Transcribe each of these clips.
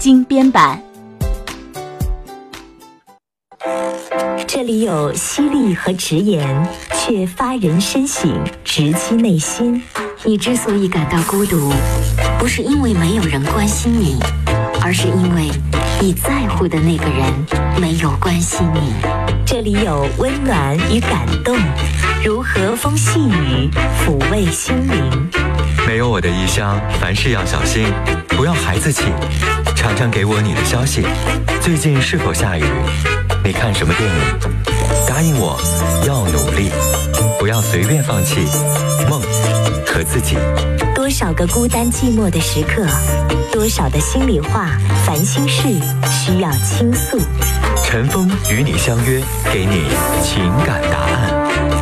精编版。这里有犀利和直言，却发人深省，直击内心。你之所以感到孤独，不是因为没有人关心你，而是因为你在乎的那个人没有关心你。这里有温暖与感动，如和风细雨，抚慰心灵。没有我的异乡，凡事要小心，不要孩子气。常常给我你的消息，最近是否下雨？你看什么电影？答应我，要努力，不要随便放弃梦和自己。多少个孤单寂寞的时刻，多少的心里话、烦心事需要倾诉。陈峰与你相约，给你情感答案。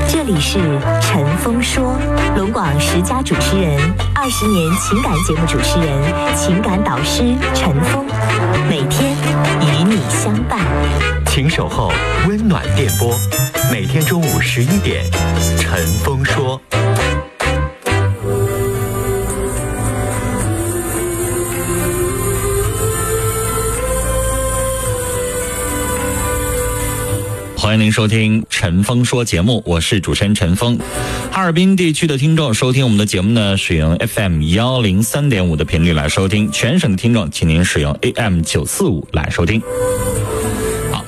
这里是陈峰说，龙广十佳主持人，二十年情感节目主持人，情感导师陈峰，每天与你相伴。请守候温暖电波，每天中午十一点，陈峰说。欢迎您收听陈峰说节目，我是主持人陈峰。哈尔滨地区的听众收听我们的节目呢，使用 FM 幺零三点五的频率来收听；全省的听众，请您使用 AM 九四五来收听。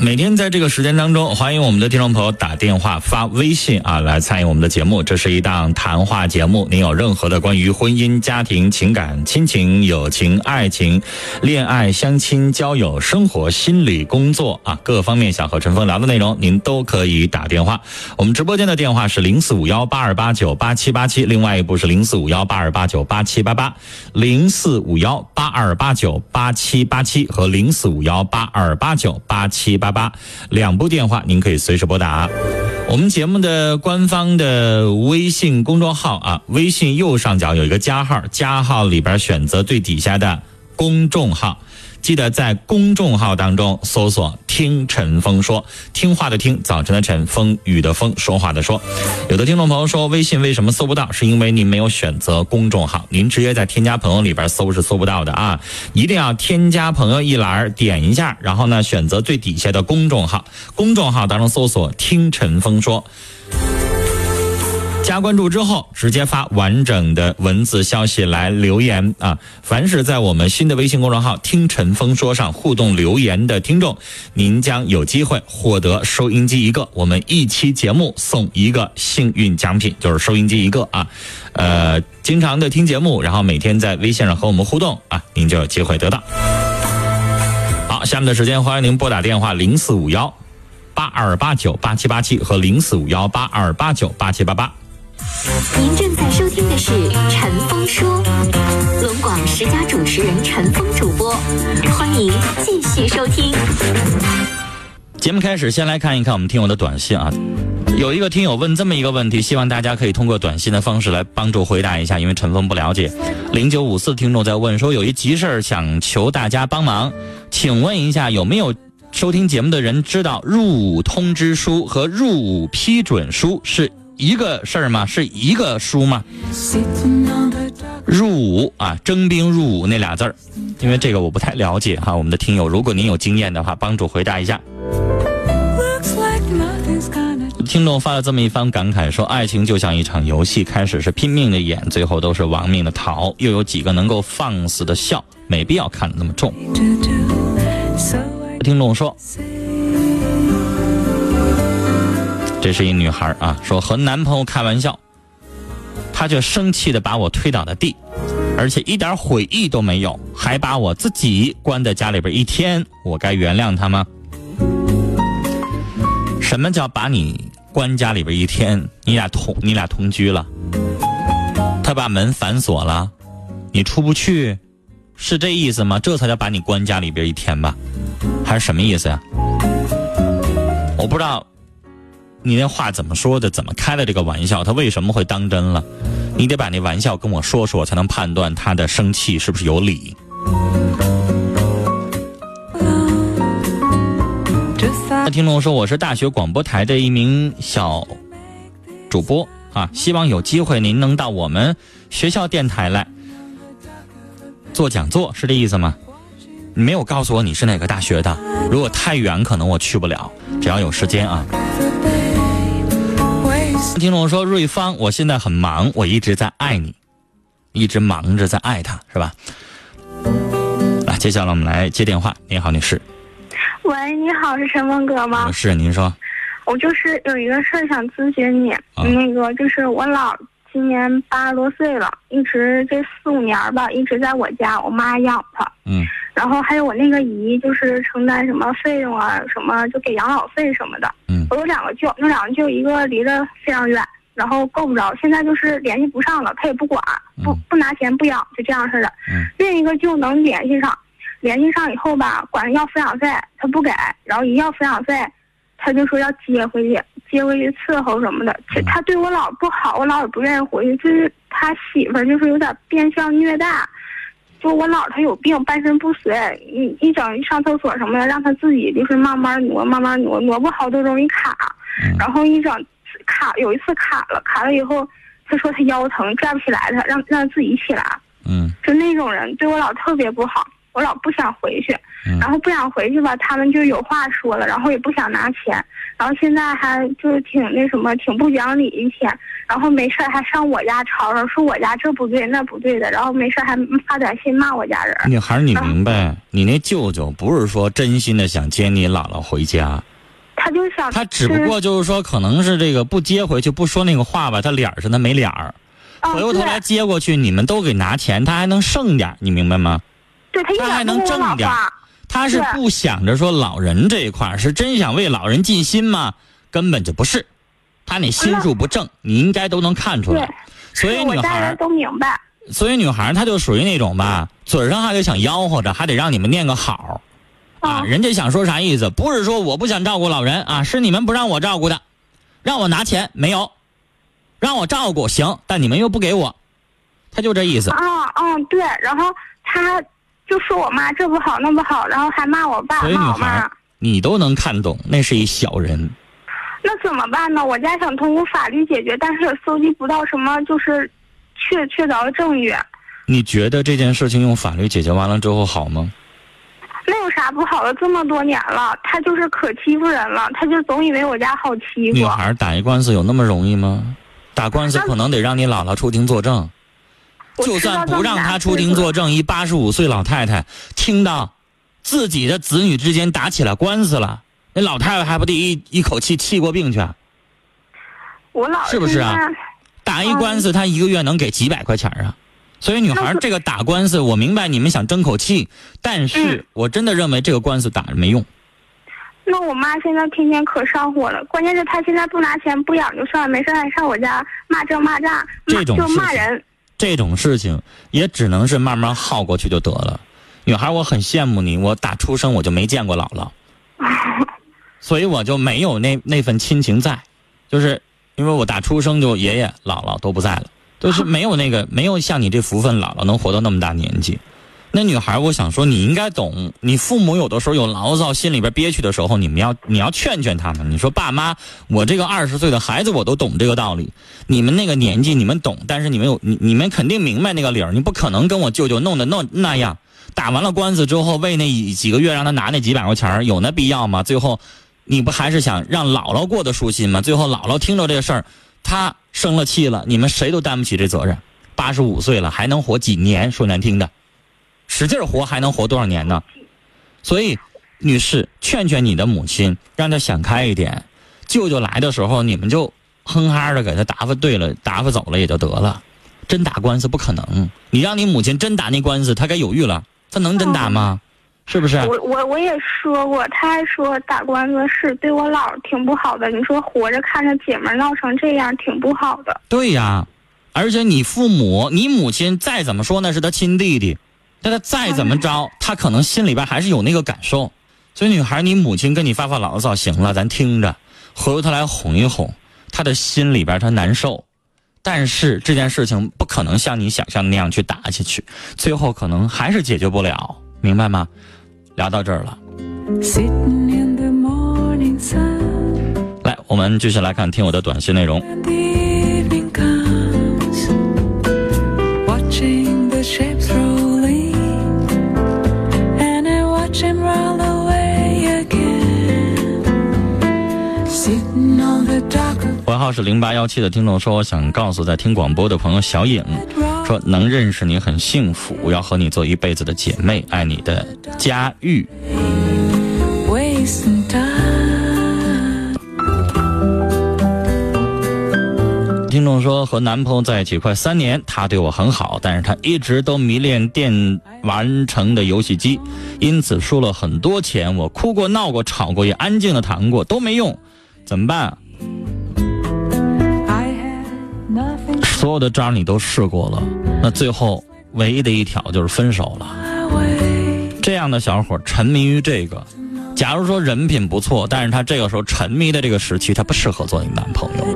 每天在这个时间当中，欢迎我们的听众朋友打电话、发微信啊，来参与我们的节目。这是一档谈话节目，您有任何的关于婚姻、家庭、情感、亲情、友情、爱情、恋爱、相亲、交友、生活、心理、工作啊，各方面想和陈峰聊的内容，您都可以打电话。我们直播间的电话是零四五幺八二八九八七八七，另外一部是零四五幺八二八九八七八八，零四五幺八二八九八七八七和零四五幺八二八九八七八。八两部电话，您可以随时拨打。我们节目的官方的微信公众号啊，微信右上角有一个加号，加号里边选择最底下的公众号。记得在公众号当中搜索“听陈峰说”，听话的听，早晨的晨，风雨的风，说话的说。有的听众朋友说，微信为什么搜不到？是因为您没有选择公众号，您直接在添加朋友里边搜是搜不到的啊！一定要添加朋友一栏，点一下，然后呢选择最底下的公众号，公众号当中搜索“听陈峰说”。加关注之后，直接发完整的文字消息来留言啊！凡是在我们新的微信公众号“听陈峰说”上互动留言的听众，您将有机会获得收音机一个。我们一期节目送一个幸运奖品，就是收音机一个啊！呃，经常的听节目，然后每天在微信上和我们互动啊，您就有机会得到。好，下面的时间欢迎您拨打电话零四五幺八二八九八七八七和零四五幺八二八九八七八八。您正在收听的是《陈峰说》，龙广十佳主持人陈峰主播，欢迎继续收听。节目开始，先来看一看我们听友的短信啊。有一个听友问这么一个问题，希望大家可以通过短信的方式来帮助回答一下，因为陈峰不了解。零九五四听众在问说，有一急事儿想求大家帮忙，请问一下有没有收听节目的人知道入伍通知书和入伍批准书是？一个事儿吗？是一个书吗？入伍啊，征兵入伍那俩字儿，因为这个我不太了解哈。我们的听友，如果您有经验的话，帮助回答一下。听众发了这么一番感慨，说爱情就像一场游戏，开始是拼命的演，最后都是亡命的逃，又有几个能够放肆的笑？没必要看得那么重。听众说。这是一女孩啊，说和男朋友开玩笑，他却生气的把我推倒在地，而且一点悔意都没有，还把我自己关在家里边一天，我该原谅他吗？什么叫把你关家里边一天？你俩同你俩同居了，他把门反锁了，你出不去，是这意思吗？这才叫把你关家里边一天吧？还是什么意思呀？我不知道。你那话怎么说的？怎么开的这个玩笑？他为什么会当真了？你得把那玩笑跟我说说，才能判断他的生气是不是有理。那听众说，我是大学广播台的一名小主播啊，希望有机会您能到我们学校电台来做讲座，是这意思吗？你没有告诉我你是哪个大学的。如果太远，可能我去不了。只要有时间啊。听众说：“瑞芳，我现在很忙，我一直在爱你，一直忙着在爱他，是吧？”来，接下来我们来接电话。你好，女士。喂，你好，是陈峰哥吗？是，您说。我就是有一个事儿想咨询你，那个就是我姥今年八十多岁了，一直这四五年吧，一直在我家，我妈养他。嗯。然后还有我那个姨，就是承担什么费用啊，什么就给养老费什么的。嗯。我有两个舅，那两个舅一个离得非常远，然后够不着，现在就是联系不上了，他也不管，不不拿钱不养，就这样似的。嗯。另一个舅能联系上，联系上以后吧，管要抚养费，他不给，然后一要抚养费。他就说要接回去，接回去伺候什么的。他对我姥不好，我姥也不愿意回去。就是他媳妇儿，就是有点变相虐待。就我姥她有病，半身不遂，一一整一上厕所什么的，让他自己就是慢慢挪，慢慢挪，挪不好都容易卡。然后一整卡，有一次卡了，卡了以后，他说他腰疼，站不起来，他让让他自己起来。嗯，就那种人对我姥特别不好。我老不想回去，然后不想回去吧，他们就有话说了，然后也不想拿钱，然后现在还就是挺那什么，挺不讲理一天，然后没事还上我家吵吵，说我家这不对那不对的，然后没事还发短信骂我家人。女孩，你明白，你那舅舅不是说真心的想接你姥姥回家，他就想，他只不过就是说，可能是这个不接回去，不说那个话吧，他脸上他没脸儿，回过头来接过去，你们都给拿钱，他还能剩点，你明白吗？对他还能挣点，他是不想着说老人这一块是真想为老人尽心吗？根本就不是，他那心术不正，你应该都能看出来。所以女孩都明白。所以女孩她就属于那种吧，嘴上还得想吆喝着，还得让你们念个好，啊，人家想说啥意思？不是说我不想照顾老人啊，是你们不让我照顾的，让我拿钱没有，让我照顾行，但你们又不给我，他就这意思。啊嗯，对，然后他。就说我妈这不好那不好，然后还骂我爸骂我妈。你都能看懂，那是一小人。那怎么办呢？我家想通过法律解决，但是搜集不到什么就是确确凿的证据。你觉得这件事情用法律解决完了之后好吗？那有啥不好的？这么多年了，他就是可欺负人了，他就总以为我家好欺负。女孩打一官司有那么容易吗？打官司可能得让你姥姥出庭作证。就算不让他出庭作证，一八十五岁老太太听到自己的子女之间打起了官司了，那老太太还不得一一口气气过病去？我老是不是啊？打一官司，他一个月能给几百块钱啊？所以女孩这个打官司，我明白你们想争口气，但是我真的认为这个官司打着没用。那我妈现在天天可上火了，关键是她现在不拿钱不养就算了，没事还上我家骂这骂那，就骂人。这种事情也只能是慢慢耗过去就得了。女孩，我很羡慕你，我打出生我就没见过姥姥，所以我就没有那那份亲情在，就是因为我打出生就爷爷姥姥都不在了，就是没有那个没有像你这福分，姥姥能活到那么大年纪。那女孩，我想说，你应该懂。你父母有的时候有牢骚，心里边憋屈的时候，你们要你要劝劝他们。你说爸妈，我这个二十岁的孩子，我都懂这个道理。你们那个年纪，你们懂，但是你们有你你们肯定明白那个理儿。你不可能跟我舅舅弄的弄那样。打完了官司之后，为那几个月让他拿那几百块钱有那必要吗？最后，你不还是想让姥姥过得舒心吗？最后姥姥听着这事儿，她生了气了，你们谁都担不起这责任。八十五岁了，还能活几年？说难听的。使劲活还能活多少年呢？所以，女士，劝劝你的母亲，让她想开一点。舅舅来的时候，你们就哼哈的给他答复对了，答复走了也就得了。真打官司不可能，你让你母亲真打那官司，她该犹豫了。她能真打吗？是不是？我我我也说过，她还说打官司是对我姥挺不好的。你说活着看着姐们闹成这样，挺不好的。对呀，而且你父母，你母亲再怎么说那是她亲弟弟。但他再怎么着，他可能心里边还是有那个感受。所以，女孩，你母亲跟你发发牢骚，行了，咱听着，回过头来哄一哄，他的心里边他难受。但是这件事情不可能像你想象的那样去打下去，最后可能还是解决不了，明白吗？聊到这儿了。来，我们继续来看听我的短信内容。号是零八幺七的听众说，我想告诉在听广播的朋友小颖，说能认识你很幸福，我要和你做一辈子的姐妹，爱你的佳玉。听众说和男朋友在一起快三年，他对我很好，但是他一直都迷恋电玩城的游戏机，因此输了很多钱。我哭过、闹过、吵过，也安静的谈过，都没用，怎么办 nothing 所有的招你都试过了，那最后唯一的一条就是分手了。这样的小伙沉迷于这个，假如说人品不错，但是他这个时候沉迷的这个时期，他不适合做你男朋友，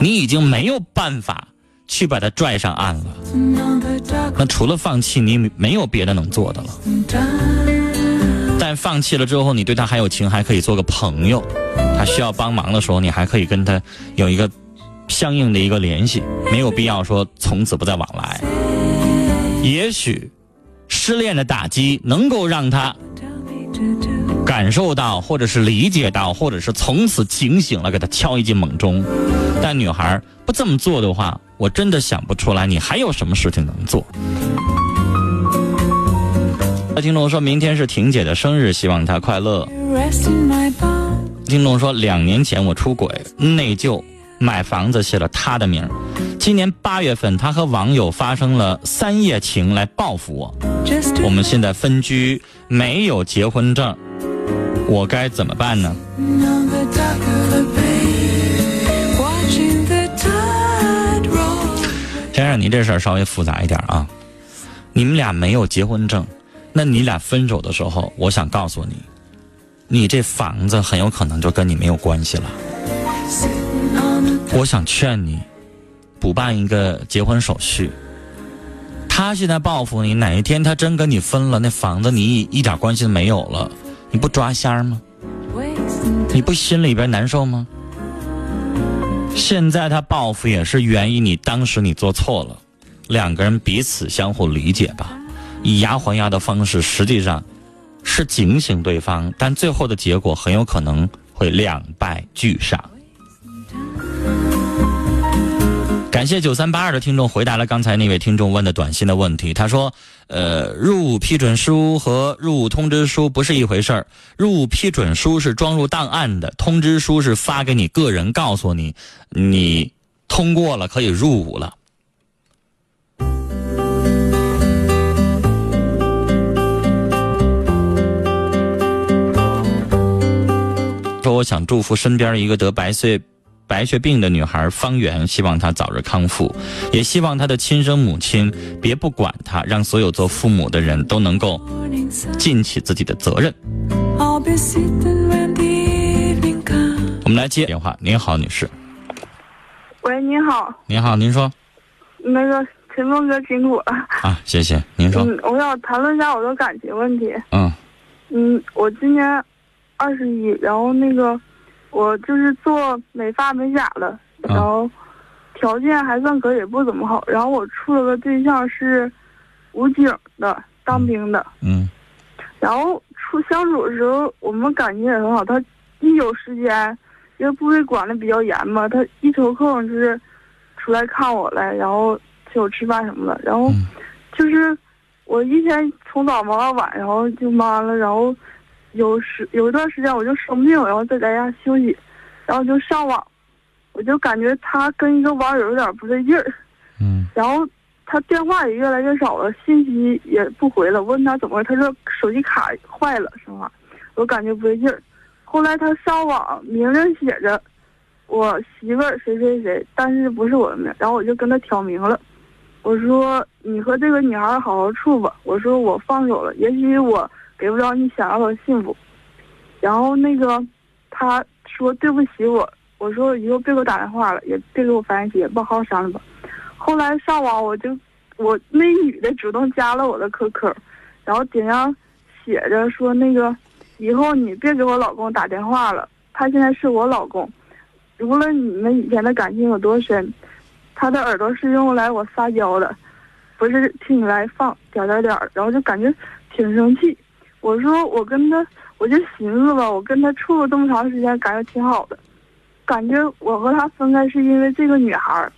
你已经没有办法去把他拽上岸了。那除了放弃，你没有别的能做的了。但放弃了之后，你对他还有情，还可以做个朋友。他需要帮忙的时候，你还可以跟他有一个相应的一个联系，没有必要说从此不再往来。也许失恋的打击能够让他感受到，或者是理解到，或者是从此警醒了，给他敲一记猛钟。但女孩不这么做的话，我真的想不出来你还有什么事情能做。那听众说明天是婷姐的生日，希望她快乐。听众说两年前我出轨内疚，买房子写了他的名。今年八月份，他和网友发生了三夜情来报复我。我们现在分居，没有结婚证，我该怎么办呢？先生，你这事儿稍微复杂一点啊。你们俩没有结婚证，那你俩分手的时候，我想告诉你，你这房子很有可能就跟你没有关系了。我想劝你，补办一个结婚手续。他现在报复你，哪一天他真跟你分了，那房子你一一点关系都没有了，你不抓瞎吗？你不心里边难受吗？现在他报复也是源于你当时你做错了，两个人彼此相互理解吧，以牙还牙的方式，实际上是警醒对方，但最后的结果很有可能会两败俱伤。感谢九三八二的听众回答了刚才那位听众问的短信的问题。他说：“呃，入伍批准书和入伍通知书不是一回事儿。入伍批准书是装入档案的，通知书是发给你个人，告诉你你通过了，可以入伍了。”说我想祝福身边一个得白血白血病的女孩方圆，希望她早日康复，也希望她的亲生母亲别不管她，让所有做父母的人都能够尽起自己的责任。我们来接电话。您好，女士。喂，您好，您好，您说那个陈峰哥辛苦了。啊，谢谢。您说，嗯，我想谈论一下我的感情问题。嗯嗯，我今年二十一，然后那个我就是做美发美甲的，嗯然后条件还算可以，不怎么好。然后我处了个对象是武警的，当兵的。嗯然后处相处的时候，我们感情也很好。他一有时间，因为部队管的比较严嘛，他一抽空就是出来看我来，然后请我吃饭什么的。然后嗯就是我一天从早忙到晚，然后就忙完了，然后有时有一段时间我就生病，然后在在家休息，然后就上网，我就感觉他跟一个网友有点不对劲儿。嗯 然后他电话也越来越少了，信息也不回了。问他怎么回事，他说手机卡坏了，是吗？我感觉不对劲儿。后来他上网明着写着我媳妇儿谁谁谁，但是不是我的名，然后我就跟他挑明了，我说你和这个女孩好好处吧。我说我放手了，也许我给不了你想要的幸福。然后那个他说对不起我，我说以后别给我打电话了，也别给我发信息，也不好好商量吧。后来上网我就我那女的主动加了我的 QQ，然后顶上写着说那个以后你别给我老公打电话了，他现在是我老公，无论你们以前的感情有多深，他的耳朵是用来我撒娇的，不是听你来放点点点，然后就感觉挺生气。我说我跟他，我就寻思吧，我跟他处了这么长时间，感觉挺好的，感觉我和他分开是因为这个女孩儿，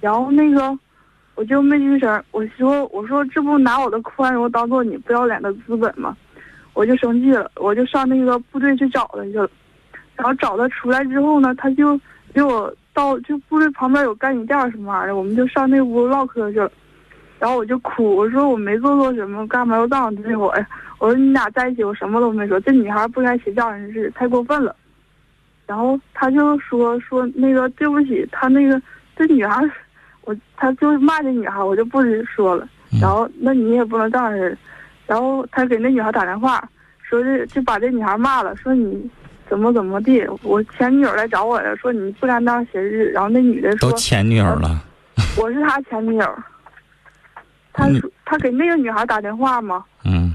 然后那个我就没吱声儿。我说我说这不拿我的宽容当做你不要脸的资本吗？我就生气了，我就上那个部队去找他去了。然后找他出来之后呢，他就给我到就部队旁边有干洗店什么玩意儿，我们就上那屋唠嗑去了。然后我就哭，我说我没做错什么，干嘛要这样对我呀？我说你俩在一起，我什么都没说，这女孩不该写这样的事，太过分了。然后他就说说那个对不起，他那个这女孩，我他就骂这女孩，我就不说了。然后那你也不能这样式，然后他给那女孩打电话，说是就把这女孩骂了，说你怎么怎么地，我前女友来找我了，说你不该那样写日。然后那女的说都前女友了，我是他前女友。他嗯说他给那个女孩打电话嘛，嗯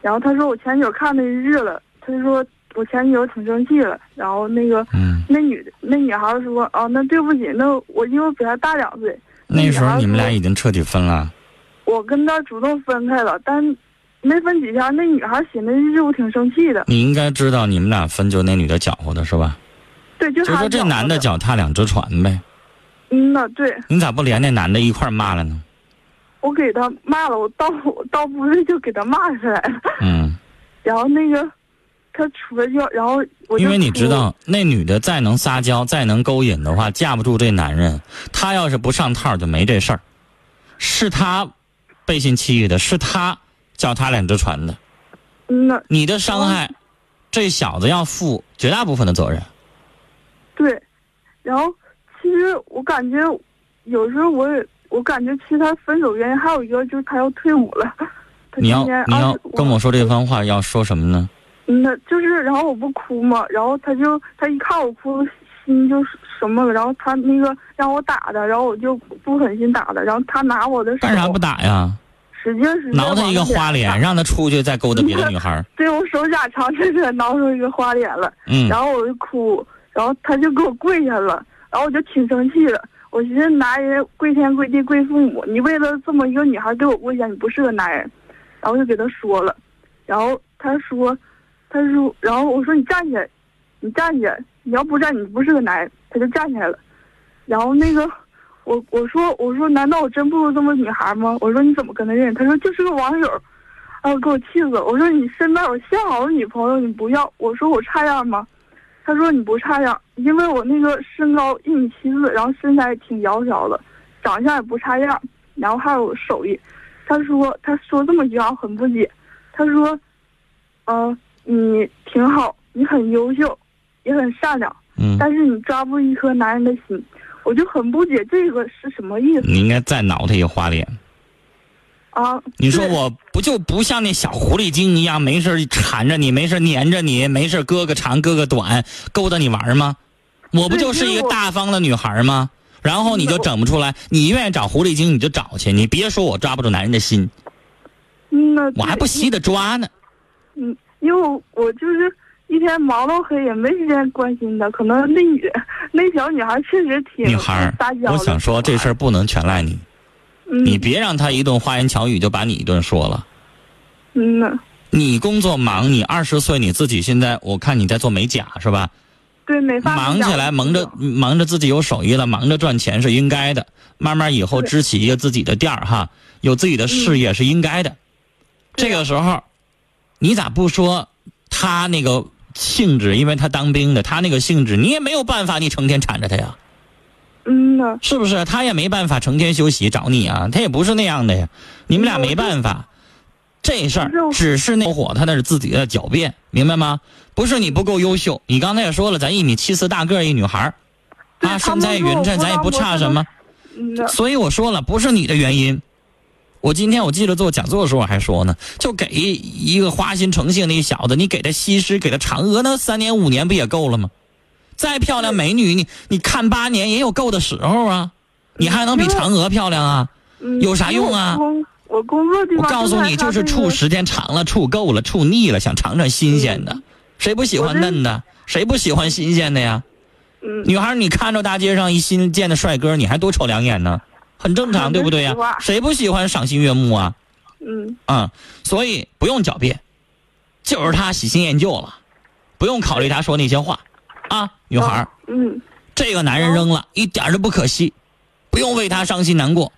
然后他说我前女友看那日了，他就说我前女友挺生气了，然后那个嗯。那女的那女孩说啊，那对不起，那我因为我比她大两岁，那时候你们俩已经彻底分了，我跟他主动分开了，但没分几天，那女孩写那日我挺生气的，你应该知道你们俩分就那女的搅和的是吧？对，就她就说这男的的，脚踏两只船呗，嗯呐，对你咋不连那男的一块骂了呢？我给他骂了，我到我到部队就给他骂出来了，嗯，然后那个他出来就然后因为你知道那女的再能撒娇，再能勾引的话，架不住这男人。他要是不上套，就没这事儿。是他背信弃义的，是他脚踏两只船的。嗯呐，你的伤害，这小子要负绝大部分的责任。对，然后其实我感觉有时候我也我感觉其实他分手原因还有一个就是他要退伍了。你要你要跟我说这番话，要说什么呢？嗯，那就是然后我不哭嘛，然后他就他一看我哭，心就什么了，然后他那个让我打他，然后我就不狠心打他，然后他拿我的手干啥不打呀？使劲使劲挠他一个花脸，让他出去再勾搭别的女孩。对我手甲长这个挠出一个花脸了。嗯然后我就哭，然后他就给我跪下了，然后我就挺生气的。我寻思男人跪天跪地跪父母，你为了这么一个女孩给我跪下，你不是个男人。然后就给他说了，然后他说，他说，然后我说你站起来，你站起来，你要不站你不是个男人。他就站起来了，然后那个我我说我说难道我真不如这么女孩吗？我说你怎么跟他认识？他说就是个网友。然后给我气死了！我说你身边有相好的女朋友，你不要。我说我差样吗？他说你不差样，因为我那个身高一米七四，然后身材挺窈窕的，长相也不差样，然后还有手艺。他说他说这么一句话我很不解，他说，呃，你挺好，你很优秀，也很善良，嗯，但是你抓不住一颗男人的心，我就很不解这个是什么意思你应该再挠他一个花脸。啊？你说我不就不像那小狐狸精一样，没事缠着你，没事儿粘着你，没事哥哥长哥哥短，勾搭你玩吗？我不就是一个大方的女孩吗？然后你就整不出来，你愿意找狐狸精你就找去，你别说我抓不住男人的心，嗯呐，我还不稀得抓呢。嗯，因为我我就是一天忙到黑，也没时间关心她。可能那女 那小女孩确实挺女孩撒娇，的我想说这事儿不能全赖你，嗯你别让他一顿花言巧语就把你一顿说了。嗯呐，你工作忙，你二十岁，你自己现在我看你在做美甲是吧？对美发忙起来，忙着忙着自己有手艺了，忙着赚钱是应该的。慢慢以后支起一个自己的店儿哈，有自己的事业是应该的。这个时候，你咋不说他那个性质？因为他当兵的，他那个性质你也没有办法，你成天缠着他呀，嗯呐，是不是？他也没办法成天休息找你啊，他也不是那样的呀。你们俩没办法，这事儿只是那火，他那是自己的狡辩，明白吗？不是你不够优秀，你刚才也说了，咱一米七四大个儿一女孩儿啊，身材匀称，咱也不差什么。所以我说了，不是你的原因。我今天我记得做讲座的时候我还说呢，就给一个花心成性的一小子，你给他西施，给他嫦娥，那三年五年不也够了吗？再漂亮美女，你你看八年也有够的时候啊，你还能比嫦娥漂亮啊？嗯有啥用啊我工我工作地我告诉你，就是处处时间长了，处够了，处腻了，想尝尝新鲜的。谁不喜欢嫩的？谁不喜欢新鲜的呀？嗯，女孩，你看着大街上一新见的帅哥，你还多瞅两眼呢，很正常，对不对呀？谁不喜欢赏心悦目啊？嗯啊、所以不用狡辩，就是他喜新厌旧了，不用考虑他说那些话，啊，女孩儿，嗯这个男人扔了，一点都不可惜，不用为他伤心难过。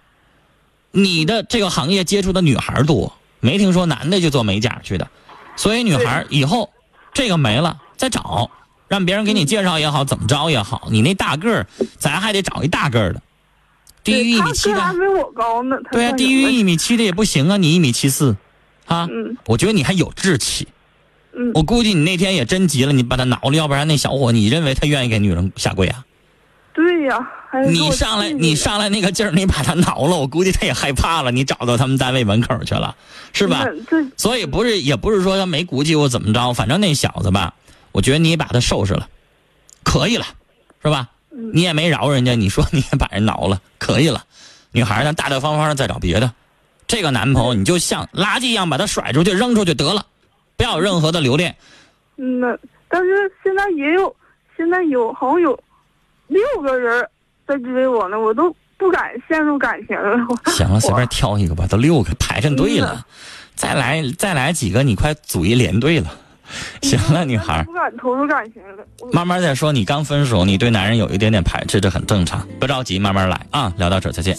你的这个行业接触的女孩多，没听说男的就做美甲去的，所以女孩儿以后这个没了再找，让别人给你介绍也好，怎么着也好，你那大个儿，咱还得找一大个儿的，低于一米七的，对啊，低于一米七的也不行啊，你一米七四，啊，嗯。我觉得你还有志气。嗯，我估计你那天也真急了，你把他挠了，要不然那小伙，你认为他愿意给女人下跪啊？对呀，你上来，你上来那个劲儿，你把他挠了，我估计他也害怕了，你找到他们单位门口去了，是吧？所以不是，也不是说他没骨气或怎么着，反正那小子吧，我觉得你把他收拾了，可以了，是吧？嗯你也没饶人家，你说你也把人挠了，可以了。女孩呢，大大方方的再找别的，这个男朋友你就像垃圾一样把他甩出去扔出去得了，不要有任何的留恋。嗯那但是现在也有，现在有好像有六个人在追我呢，我都不敢陷入感情了。行了，随便挑一个吧，都六个排上队嗯了，再来再来几个，你快组一连队了。行了，女孩，不敢投入感情了。慢慢再说。你刚分手，你对男人有一点点排斥，这很正常，不着急，慢慢来啊。聊到这，再见。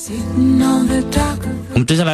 我们接下来。